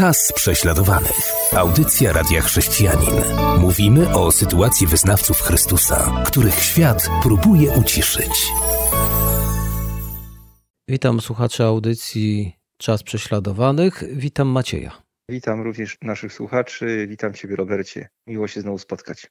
Czas prześladowanych. Audycja Radia Chrześcijanin. Mówimy o sytuacji wyznawców Chrystusa, których świat próbuje uciszyć. Witam słuchaczy audycji Czas prześladowanych. Witam Macieja. Witam również naszych słuchaczy. Witam Ciebie, Robercie. Miło się znowu spotkać.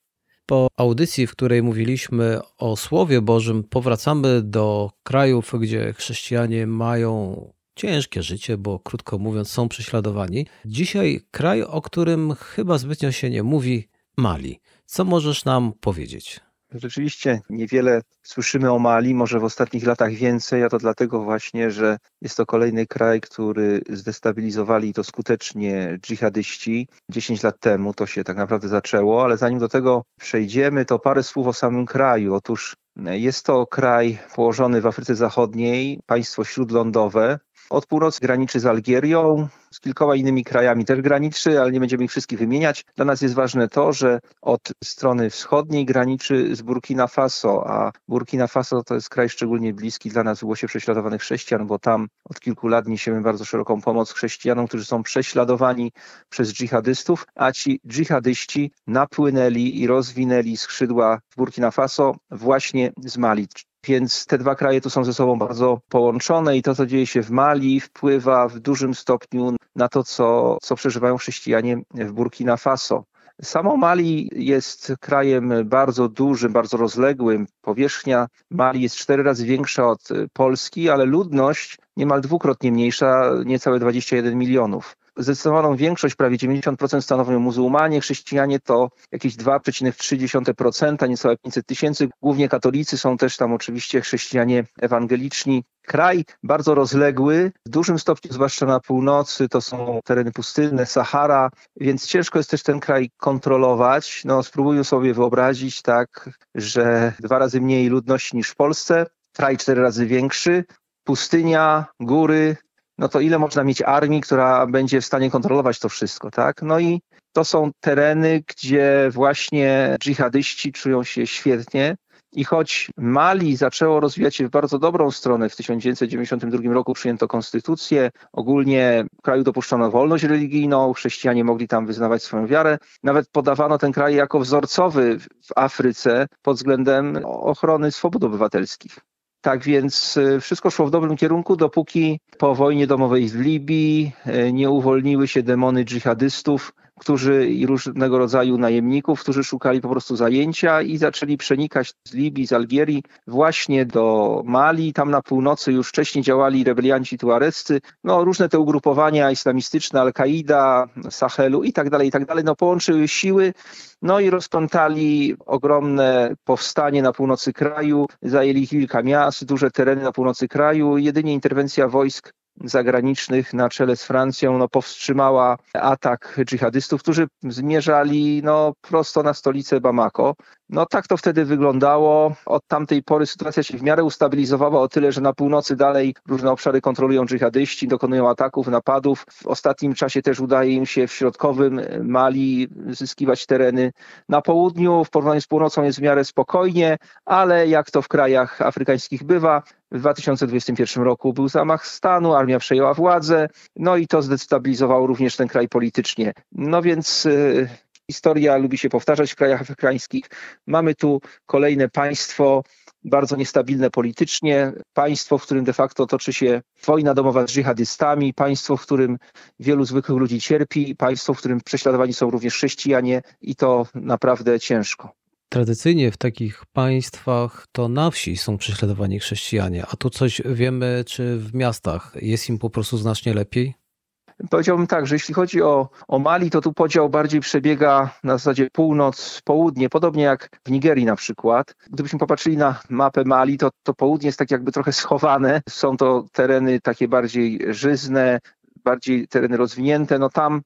Po audycji, w której mówiliśmy o Słowie Bożym, powracamy do krajów, gdzie chrześcijanie mają ciężkie życie, bo krótko mówiąc są prześladowani. Dzisiaj kraj, o którym chyba zbytnio się nie mówi, Mali. Co możesz nam powiedzieć? Rzeczywiście niewiele słyszymy o Mali, może w ostatnich latach więcej, a to dlatego właśnie, że jest to kolejny kraj, który zdestabilizowali to skutecznie dżihadyści. 10 lat temu to się tak naprawdę zaczęło, ale zanim do tego przejdziemy, to parę słów o samym kraju. Otóż jest to kraj położony w Afryce Zachodniej, państwo śródlądowe, od północy graniczy z Algierią, z kilkoma innymi krajami też graniczy, ale nie będziemy ich wszystkich wymieniać. Dla nas jest ważne to, że od strony wschodniej graniczy z Burkina Faso, a Burkina Faso to jest kraj szczególnie bliski dla nas w głosie prześladowanych chrześcijan, bo tam od kilku lat niesiemy bardzo szeroką pomoc chrześcijanom, którzy są prześladowani przez dżihadystów, a ci dżihadyści napłynęli i rozwinęli skrzydła w Burkina Faso właśnie z Mali. Więc te dwa kraje tu są ze sobą bardzo połączone i to, co dzieje się w Mali, wpływa w dużym stopniu na to, co, co przeżywają chrześcijanie w Burkina Faso. Samo Mali jest krajem bardzo dużym, bardzo rozległym. Powierzchnia Mali jest cztery razy większa od Polski, ale ludność niemal dwukrotnie mniejsza, niecałe 21 milionów zdecydowaną większość, prawie 90% stanowią muzułmanie, chrześcijanie to jakieś 2,3%, niecałe 500 tysięcy. Głównie katolicy są też tam oczywiście chrześcijanie ewangeliczni. Kraj bardzo rozległy, w dużym stopniu, zwłaszcza na północy, to są tereny pustynne, Sahara, więc ciężko jest też ten kraj kontrolować. No, spróbuję sobie wyobrazić tak, że dwa razy mniej ludności niż w Polsce, kraj cztery razy większy, pustynia, góry, no to ile można mieć armii, która będzie w stanie kontrolować to wszystko, tak? No i to są tereny, gdzie właśnie dżihadyści czują się świetnie. I choć Mali zaczęło rozwijać się w bardzo dobrą stronę, w 1992 roku przyjęto konstytucję, ogólnie w kraju dopuszczono wolność religijną, chrześcijanie mogli tam wyznawać swoją wiarę, nawet podawano ten kraj jako wzorcowy w Afryce pod względem ochrony swobód obywatelskich. Tak więc e, wszystko szło w dobrym kierunku, dopóki po wojnie domowej w Libii e, nie uwolniły się demony dżihadystów, którzy i różnego rodzaju najemników, którzy szukali po prostu zajęcia i zaczęli przenikać z Libii, z Algierii właśnie do Mali. Tam na północy już wcześniej działali rebelianci tuarescy, no różne te ugrupowania islamistyczne, Al-Kaida, Sahelu i tak dalej, i tak dalej, no połączyły siły, no i rozpętali ogromne powstanie na północy kraju, zajęli kilka miast, duże tereny na północy kraju. Jedynie interwencja wojsk zagranicznych na czele z Francją no, powstrzymała atak dżihadystów, którzy zmierzali no, prosto na stolicę Bamako. No tak to wtedy wyglądało. Od tamtej pory sytuacja się w miarę ustabilizowała o tyle, że na północy dalej różne obszary kontrolują dżihadyści, dokonują ataków, napadów. W ostatnim czasie też udaje im się w środkowym Mali zyskiwać tereny. Na południu w porównaniu z północą jest w miarę spokojnie, ale jak to w krajach afrykańskich bywa, w 2021 roku był zamach stanu, armia przejęła władzę, no i to zdestabilizowało również ten kraj politycznie. No więc y, historia lubi się powtarzać w krajach afrykańskich. Mamy tu kolejne państwo, bardzo niestabilne politycznie, państwo, w którym de facto toczy się wojna domowa z dżihadystami, państwo, w którym wielu zwykłych ludzi cierpi, państwo, w którym prześladowani są również chrześcijanie i to naprawdę ciężko. Tradycyjnie w takich państwach to na wsi są prześladowani chrześcijanie, a tu coś wiemy, czy w miastach jest im po prostu znacznie lepiej? Powiedziałbym tak, że jeśli chodzi o, o Mali, to tu podział bardziej przebiega na zasadzie północ, południe, podobnie jak w Nigerii na przykład. Gdybyśmy popatrzyli na mapę Mali, to, to południe jest tak jakby trochę schowane. Są to tereny takie bardziej żyzne, bardziej tereny rozwinięte. No tam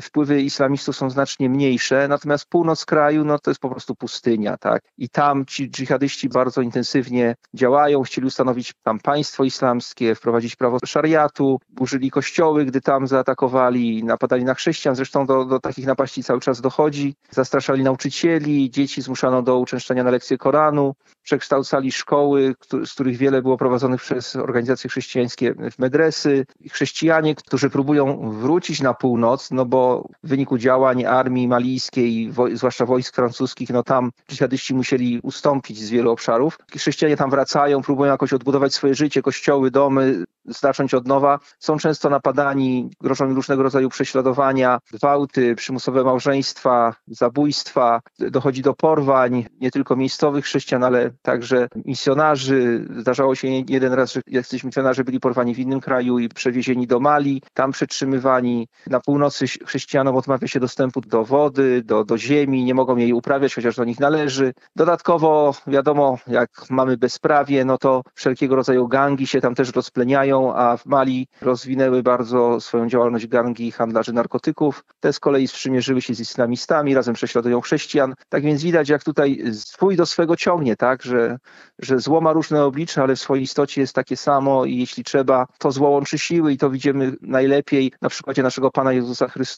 wpływy islamistów są znacznie mniejsze, natomiast północ kraju, no to jest po prostu pustynia, tak? I tam ci dżihadyści bardzo intensywnie działają, chcieli ustanowić tam państwo islamskie, wprowadzić prawo szariatu, burzyli kościoły, gdy tam zaatakowali, napadali na chrześcijan, zresztą do, do takich napaści cały czas dochodzi, zastraszali nauczycieli, dzieci zmuszano do uczęszczania na lekcje Koranu, przekształcali szkoły, z których wiele było prowadzonych przez organizacje chrześcijańskie w medresy. Chrześcijanie, którzy próbują wrócić na północ, no bo w wyniku działań armii malijskiej, zwłaszcza wojsk francuskich, no tam dżihadyści musieli ustąpić z wielu obszarów. Chrześcijanie tam wracają, próbują jakoś odbudować swoje życie, kościoły, domy, zacząć od nowa. Są często napadani, grożą różnego rodzaju prześladowania, gwałty, przymusowe małżeństwa, zabójstwa. Dochodzi do porwań nie tylko miejscowych chrześcijan, ale także misjonarzy. Zdarzało się jeden raz, że jacyś misjonarze byli porwani w innym kraju i przewiezieni do Mali, tam przetrzymywani. Na północy chrześcijanom odmawia się dostępu do wody, do, do ziemi, nie mogą jej uprawiać, chociaż do nich należy. Dodatkowo, wiadomo, jak mamy bezprawie, no to wszelkiego rodzaju gangi się tam też rozpleniają, a w Mali rozwinęły bardzo swoją działalność gangi handlarzy narkotyków. Te z kolei sprzymierzyły się z islamistami, razem prześladują chrześcijan. Tak więc widać, jak tutaj swój do swego ciągnie, tak, że, że zło ma różne oblicze, ale w swojej istocie jest takie samo i jeśli trzeba, to zło łączy siły i to widzimy najlepiej na przykładzie naszego Pana Jezusa Chrystusa,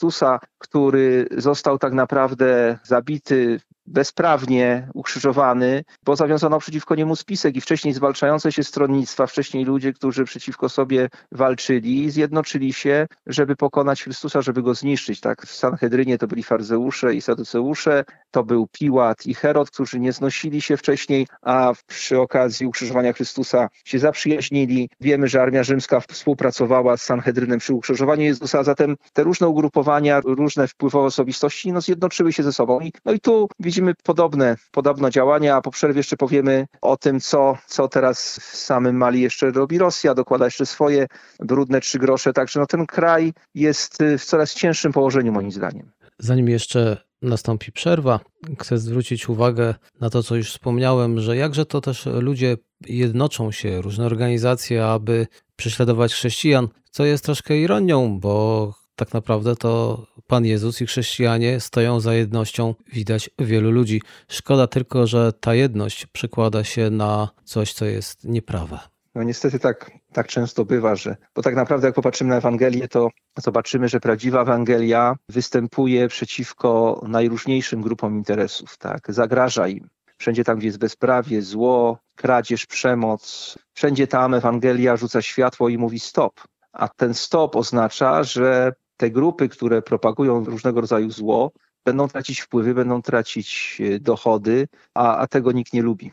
który został tak naprawdę zabity bezprawnie ukrzyżowany, bo zawiązano przeciwko niemu spisek i wcześniej zwalczające się stronnictwa, wcześniej ludzie, którzy przeciwko sobie walczyli, zjednoczyli się, żeby pokonać Chrystusa, żeby go zniszczyć. Tak, w Sanhedrynie to byli farzeusze i saduceusze, to był Piłat i Herod, którzy nie znosili się wcześniej, a przy okazji ukrzyżowania Chrystusa się zaprzyjaźnili. Wiemy, że armia rzymska współpracowała z Sanhedrynem przy ukrzyżowaniu Jezusa, a zatem te różne ugrupowania, różne wpływowe osobistości no, zjednoczyły się ze sobą. I, no i tu widzimy widzimy podobne, podobne działania, a po przerwie jeszcze powiemy o tym, co, co teraz w samym Mali jeszcze robi Rosja, dokłada jeszcze swoje brudne trzy grosze, także no ten kraj jest w coraz cięższym położeniu moim zdaniem. Zanim jeszcze nastąpi przerwa, chcę zwrócić uwagę na to, co już wspomniałem, że jakże to też ludzie jednoczą się, różne organizacje, aby prześladować chrześcijan, co jest troszkę ironią, bo tak naprawdę to Pan Jezus i chrześcijanie stoją za jednością, widać wielu ludzi. Szkoda tylko, że ta jedność przekłada się na coś, co jest nieprawe. No niestety tak, tak często bywa, że, bo tak naprawdę jak popatrzymy na Ewangelię, to zobaczymy, że prawdziwa Ewangelia występuje przeciwko najróżniejszym grupom interesów, tak, zagraża im. Wszędzie tam, gdzie jest bezprawie, zło, kradzież, przemoc, wszędzie tam Ewangelia rzuca światło i mówi stop. A ten stop oznacza, że te grupy, które propagują różnego rodzaju zło, będą tracić wpływy, będą tracić e, dochody, a, a tego nikt nie lubi.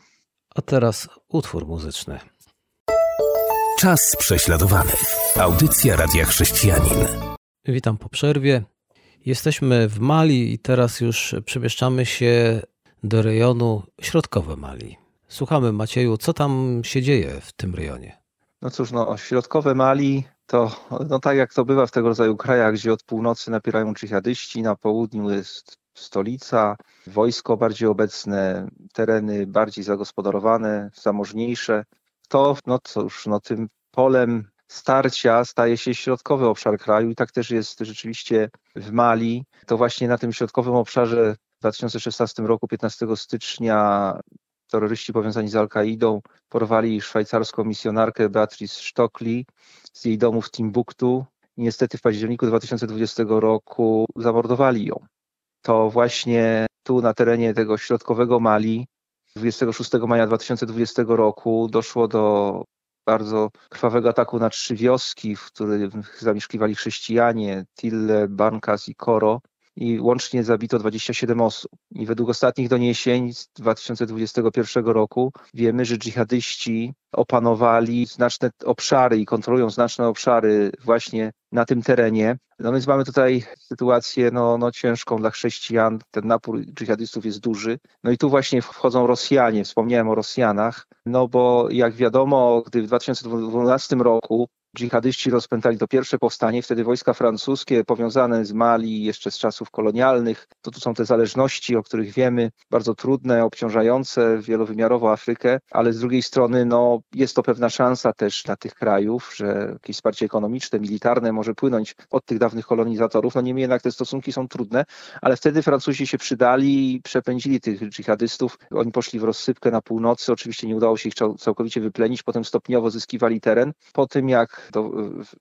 A teraz utwór muzyczny. Czas prześladowany. Audycja Radia Chrześcijanin. Witam po przerwie. Jesteśmy w Mali i teraz już przemieszczamy się do rejonu środkowe Mali. Słuchamy Macieju, co tam się dzieje w tym rejonie? No cóż, no, środkowe Mali to no tak jak to bywa w tego rodzaju krajach, gdzie od północy napierają dżihadyści, na południu jest stolica, wojsko bardziej obecne, tereny bardziej zagospodarowane, zamożniejsze, to no cóż, no tym polem starcia staje się środkowy obszar kraju i tak też jest rzeczywiście w Mali. To właśnie na tym środkowym obszarze w 2016 roku, 15 stycznia, terroryści powiązani z Al-Kaidą porwali szwajcarską misjonarkę Beatrice Stockley z jej domu w Timbuktu i niestety w październiku 2020 roku zamordowali ją. To właśnie tu na terenie tego środkowego Mali 26 maja 2020 roku doszło do bardzo krwawego ataku na trzy wioski, w których zamieszkiwali chrześcijanie, Tille, Bankas i Koro i łącznie zabito 27 osób. I według ostatnich doniesień z 2021 roku wiemy, że dżihadyści opanowali znaczne obszary i kontrolują znaczne obszary właśnie na tym terenie. No więc mamy tutaj sytuację no, no ciężką dla chrześcijan. Ten napór dżihadystów jest duży. No i tu właśnie wchodzą Rosjanie. Wspomniałem o Rosjanach, no bo jak wiadomo, gdy w 2012 roku dżihadyści rozpętali to pierwsze powstanie, wtedy wojska francuskie powiązane z Mali jeszcze z czasów kolonialnych, to tu są te zależności, o których wiemy, bardzo trudne, obciążające wielowymiarowo Afrykę, ale z drugiej strony no, jest to pewna szansa też dla tych krajów, że jakieś wsparcie ekonomiczne, militarne może płynąć od tych dawnych kolonizatorów. No niemniej jednak te stosunki są trudne, ale wtedy Francuzi się przydali i przepędzili tych dżihadystów. Oni poszli w rozsypkę na północy, oczywiście nie udało się ich całkowicie wyplenić, potem stopniowo zyskiwali teren. Po tym jak do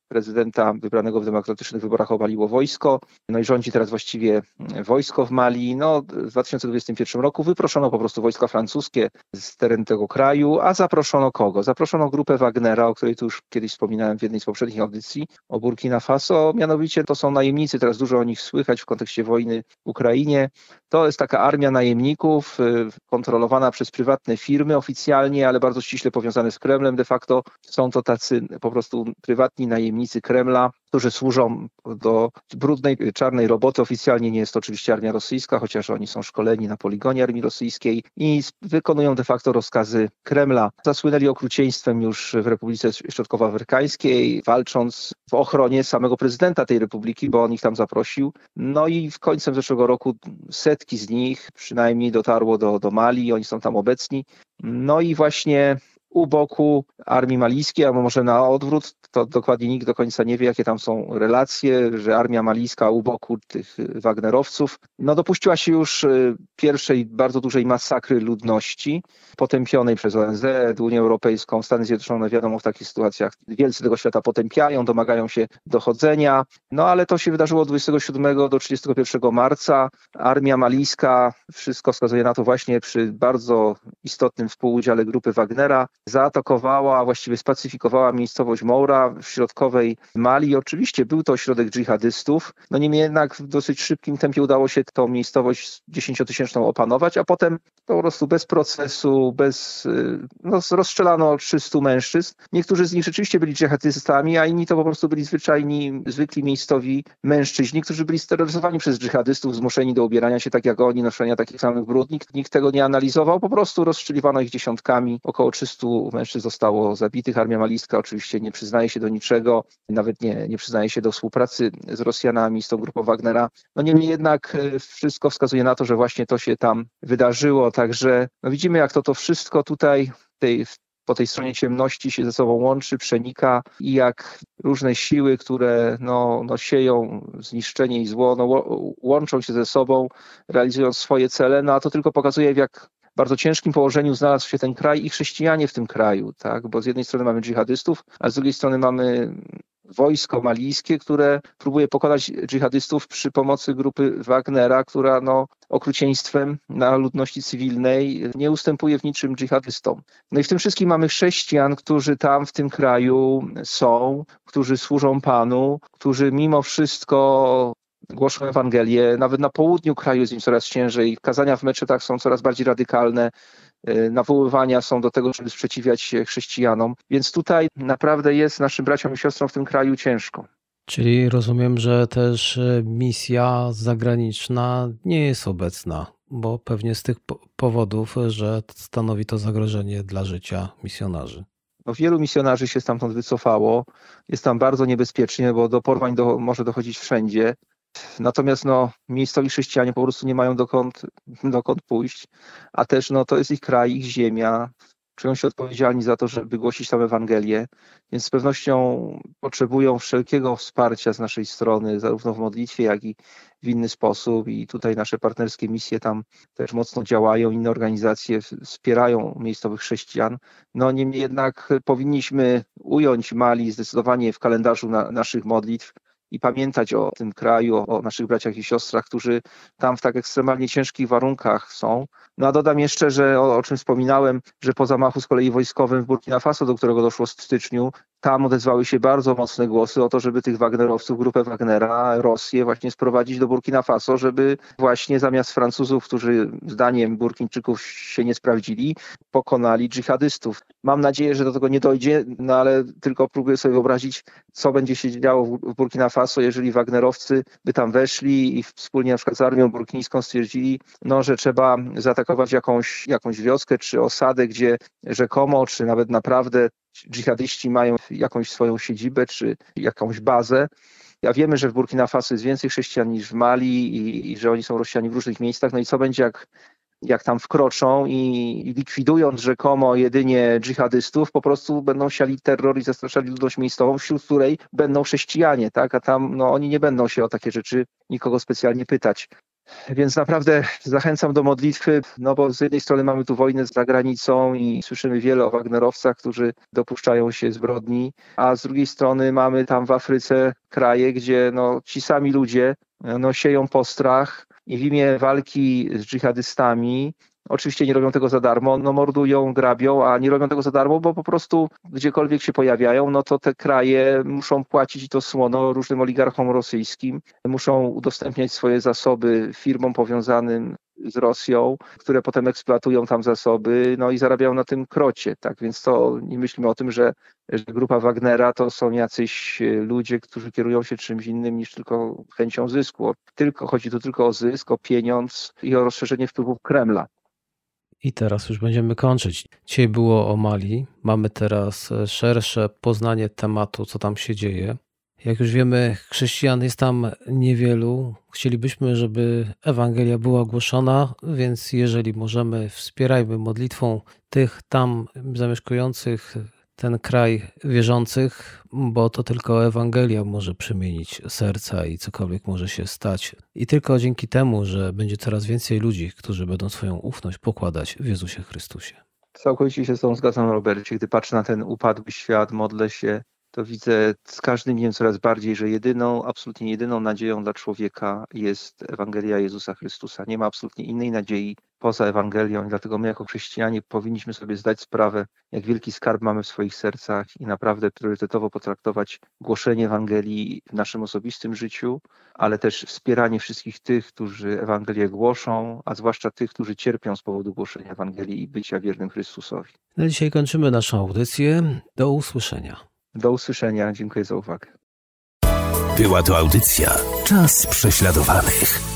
prezydenta wybranego w demokratycznych wyborach obaliło wojsko, no i rządzi teraz właściwie wojsko w Mali, no w 2021 roku wyproszono po prostu wojska francuskie z terenu tego kraju, a zaproszono kogo? Zaproszono grupę Wagnera, o której tu już kiedyś wspominałem w jednej z poprzednich audycji, o Burkina Faso. Mianowicie to są najemnicy, teraz dużo o nich słychać w kontekście wojny w Ukrainie. To jest taka armia najemników y, kontrolowana przez prywatne firmy oficjalnie, ale bardzo ściśle powiązane z Kremlem. De facto są to tacy po prostu prywatni najemnicy Kremla, którzy służą do brudnej, czarnej roboty. Oficjalnie nie jest to oczywiście armia rosyjska, chociaż oni są szkoleni na poligonie armii rosyjskiej i wykonują de facto rozkazy Kremla. Zasłynęli okrucieństwem już w Republice Środkowoafrykańskiej, walcząc w ochronie samego prezydenta tej republiki, bo on ich tam zaprosił. No i w końcem zeszłego roku setki z nich przynajmniej dotarło do, do Mali, oni są tam obecni. No i właśnie u boku armii malijskiej, albo może na odwrót, to dokładnie nikt do końca nie wie, jakie tam są relacje, że armia malijska u boku tych Wagnerowców, no dopuściła się już y, pierwszej bardzo dużej masakry ludności, potępionej przez ONZ, Unię Europejską, Stany Zjednoczone, wiadomo, w takich sytuacjach wielcy tego świata potępiają, domagają się dochodzenia, no ale to się wydarzyło od 27 do 31 marca. Armia malijska, wszystko wskazuje na to właśnie przy bardzo istotnym współudziale grupy Wagnera, zaatakowała, a właściwie spacyfikowała miejscowość Moura w środkowej Mali. Oczywiście był to ośrodek dżihadystów, no niemniej jednak w dosyć szybkim tempie udało się tą miejscowość dziesięciotysięczną opanować, a potem po prostu bez procesu, bez, y, no rozstrzelano 300 mężczyzn. Niektórzy z nich rzeczywiście byli dżihadystami, a inni to po prostu byli zwyczajni, zwykli miejscowi mężczyźni, którzy byli steroryzowani przez dżihadystów, zmuszeni do ubierania się tak jak oni, noszenia takich samych brud. Nikt, nikt tego nie analizował, po prostu rozstrzeliwano ich dziesiątkami, około 300 mężczyzn zostało zabitych. Armia malijska oczywiście nie przyznaje się do niczego, nawet nie, nie przyznaje się do współpracy z Rosjanami, z tą grupą Wagnera. No niemniej jednak e, wszystko wskazuje na to, że właśnie to się tam wydarzyło. Także no widzimy, jak to to wszystko tutaj tej, po tej stronie ciemności się ze sobą łączy, przenika i jak różne siły, które no, no sieją zniszczenie i zło, no, łączą się ze sobą, realizując swoje cele, no a to tylko pokazuje, w jak bardzo ciężkim położeniu znalazł się ten kraj i chrześcijanie w tym kraju, tak? Bo z jednej strony mamy dżihadystów, a z drugiej strony mamy wojsko malijskie, które próbuje pokonać dżihadystów przy pomocy grupy Wagnera, która no, okrucieństwem na ludności cywilnej nie ustępuje w niczym dżihadystom. No i w tym wszystkim mamy chrześcijan, którzy tam w tym kraju są, którzy służą Panu, którzy mimo wszystko głoszą Ewangelię. Nawet na południu kraju jest im coraz ciężej. Kazania w meczetach są coraz bardziej radykalne. Y, nawoływania są do tego, żeby sprzeciwiać się chrześcijanom. Więc tutaj naprawdę jest naszym braciom i siostrom w tym kraju ciężko. Czyli rozumiem, że też y, misja zagraniczna nie jest obecna, bo pewnie z tych powodów, że stanowi to zagrożenie dla życia misjonarzy. No, wielu misjonarzy się stamtąd wycofało. Jest tam bardzo niebezpiecznie, bo do porwań do, może dochodzić wszędzie. Natomiast no, miejscowi chrześcijanie po prostu nie mają dokąd, dokąd pójść, a też no, to jest ich kraj, ich ziemia, czują się odpowiedzialni za to, żeby głosić tam Ewangelię, więc z pewnością potrzebują wszelkiego wsparcia z naszej strony, zarówno w modlitwie, jak i w inny sposób. I tutaj nasze partnerskie misje tam też mocno działają, inne organizacje wspierają miejscowych chrześcijan. No niemniej jednak powinniśmy ująć Mali zdecydowanie w kalendarzu na, naszych modlitw, i pamiętać o tym kraju, o naszych braciach i siostrach, którzy tam w tak ekstremalnie ciężkich warunkach są. No a dodam jeszcze, że o, o czym wspominałem, że po zamachu z kolei wojskowym w Burkina Faso, do którego doszło w styczniu, tam odezwały się bardzo mocne głosy o to, żeby tych Wagnerowców, grupę Wagnera, Rosję właśnie sprowadzić do Burkina Faso, żeby właśnie zamiast Francuzów, którzy zdaniem Burkińczyków się nie sprawdzili, pokonali dżihadystów. Mam nadzieję, że do tego nie dojdzie, no ale tylko próbuję sobie wyobrazić, co będzie się działo w Burkina Faso, jeżeli Wagnerowcy by tam weszli i wspólnie na przykład z armią burkińską stwierdzili, no, że trzeba zaatakować jakąś, jakąś wioskę czy osadę, gdzie rzekomo, czy nawet naprawdę dżihadyści mają jakąś swoją siedzibę czy jakąś bazę. Ja wiemy, że w Burkina Faso jest więcej chrześcijan niż w Mali i, i że oni są rozsiani w różnych miejscach. No i co będzie, jak jak tam wkroczą i likwidując rzekomo jedynie dżihadystów, po prostu będą siali terror i zastraszali ludność miejscową, wśród której będą chrześcijanie, tak? A tam no, oni nie będą się o takie rzeczy nikogo specjalnie pytać. Więc naprawdę zachęcam do modlitwy, no bo z jednej strony mamy tu wojnę za granicą i słyszymy wiele o Wagnerowcach, którzy dopuszczają się zbrodni, a z drugiej strony mamy tam w Afryce kraje, gdzie no, ci sami ludzie no, sieją postrach, i w imię walki z dżihadystami Oczywiście nie robią tego za darmo, no mordują, grabią, a nie robią tego za darmo, bo po prostu gdziekolwiek się pojawiają, no to te kraje muszą płacić to słono różnym oligarchom rosyjskim, muszą udostępniać swoje zasoby firmom powiązanym z Rosją, które potem eksploatują tam zasoby, no i zarabiają na tym krocie, tak, więc to nie myślimy o tym, że, że grupa Wagnera to są jacyś ludzie, którzy kierują się czymś innym niż tylko chęcią zysku. Tylko, chodzi tu tylko o zysk, o pieniądz i o rozszerzenie wpływów Kremla. I teraz już będziemy kończyć. Dzisiaj było o Mali. Mamy teraz e, szersze poznanie tematu, co tam się dzieje. Jak już wiemy, chrześcijan jest tam niewielu. Chcielibyśmy, żeby Ewangelia była głoszona, więc jeżeli możemy, wspierajmy modlitwą tych tam zamieszkujących ten kraj wierzących, bo to tylko Ewangelia może przemienić serca i cokolwiek może się stać. I tylko dzięki temu, że będzie coraz więcej ludzi, którzy będą swoją ufność pokładać w Jezusie Chrystusie. Całkowicie się z tą zgadzam, Robercie. Gdy patrzę na ten upadły świat, modlę się, to widzę z każdym dniem coraz bardziej, że jedyną, absolutnie jedyną nadzieją dla człowieka jest Ewangelia Jezusa Chrystusa. Nie ma absolutnie innej nadziei poza Ewangelią i dlatego my jako chrześcijanie powinniśmy sobie zdać sprawę, jak wielki skarb mamy w swoich sercach i naprawdę priorytetowo potraktować głoszenie Ewangelii w naszym osobistym życiu, ale też wspieranie wszystkich tych, którzy Ewangelię głoszą, a zwłaszcza tych, którzy cierpią z powodu głoszenia Ewangelii i bycia wiernym Chrystusowi. Na dzisiaj kończymy naszą audycję. Do usłyszenia. Do usłyszenia. Dziękuję za uwagę. Była to audycja Czas prześladowanych.